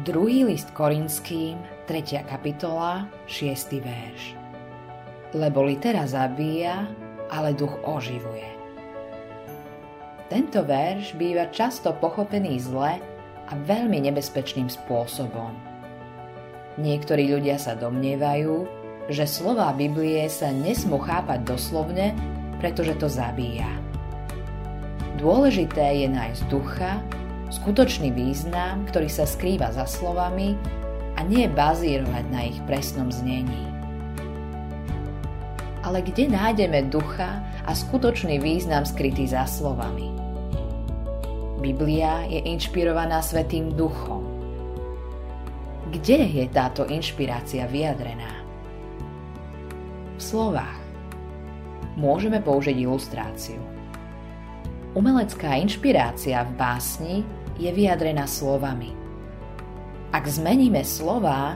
Druhý list Korinským, 3. kapitola, 6. verš. Lebo litera zabíja, ale duch oživuje. Tento verš býva často pochopený zle a veľmi nebezpečným spôsobom. Niektorí ľudia sa domnievajú, že slova Biblie sa nesmú chápať doslovne, pretože to zabíja. Dôležité je nájsť ducha, skutočný význam, ktorý sa skrýva za slovami a nie bazírovať na ich presnom znení. Ale kde nájdeme ducha a skutočný význam skrytý za slovami? Biblia je inšpirovaná Svetým duchom. Kde je táto inšpirácia vyjadrená? V slovách. Môžeme použiť ilustráciu. Umelecká inšpirácia v básni je vyjadrená slovami. Ak zmeníme slová,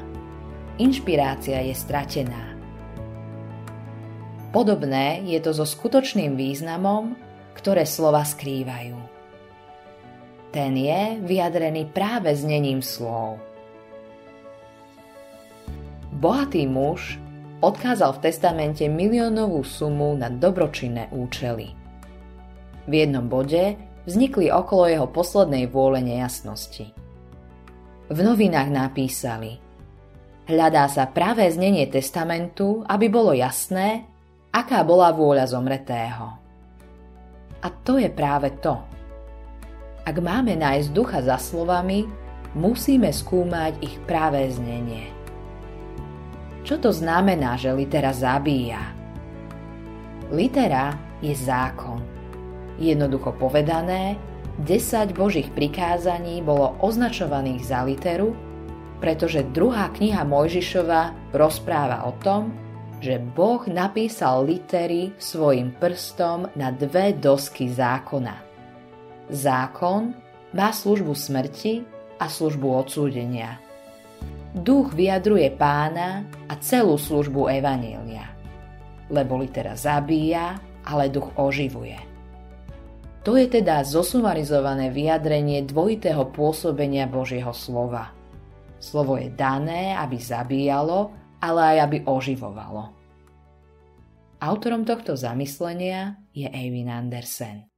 inšpirácia je stratená. Podobné je to so skutočným významom, ktoré slova skrývajú. Ten je vyjadrený práve znením slov. Bohatý muž odkázal v testamente miliónovú sumu na dobročinné účely. V jednom bode vznikli okolo jeho poslednej vôle nejasnosti. V novinách napísali Hľadá sa pravé znenie testamentu, aby bolo jasné, aká bola vôľa zomretého. A to je práve to. Ak máme nájsť ducha za slovami, musíme skúmať ich práve znenie. Čo to znamená, že litera zabíja? Litera je zákon. Jednoducho povedané, 10 Božích prikázaní bolo označovaných za literu, pretože druhá kniha Mojžišova rozpráva o tom, že Boh napísal litery svojim prstom na dve dosky zákona. Zákon má službu smrti a službu odsúdenia. Duch vyjadruje pána a celú službu Evanielia. Lebo litera zabíja, ale duch oživuje. To je teda zosumarizované vyjadrenie dvojitého pôsobenia Božieho slova. Slovo je dané, aby zabíjalo, ale aj aby oživovalo. Autorom tohto zamyslenia je Eivin Andersen.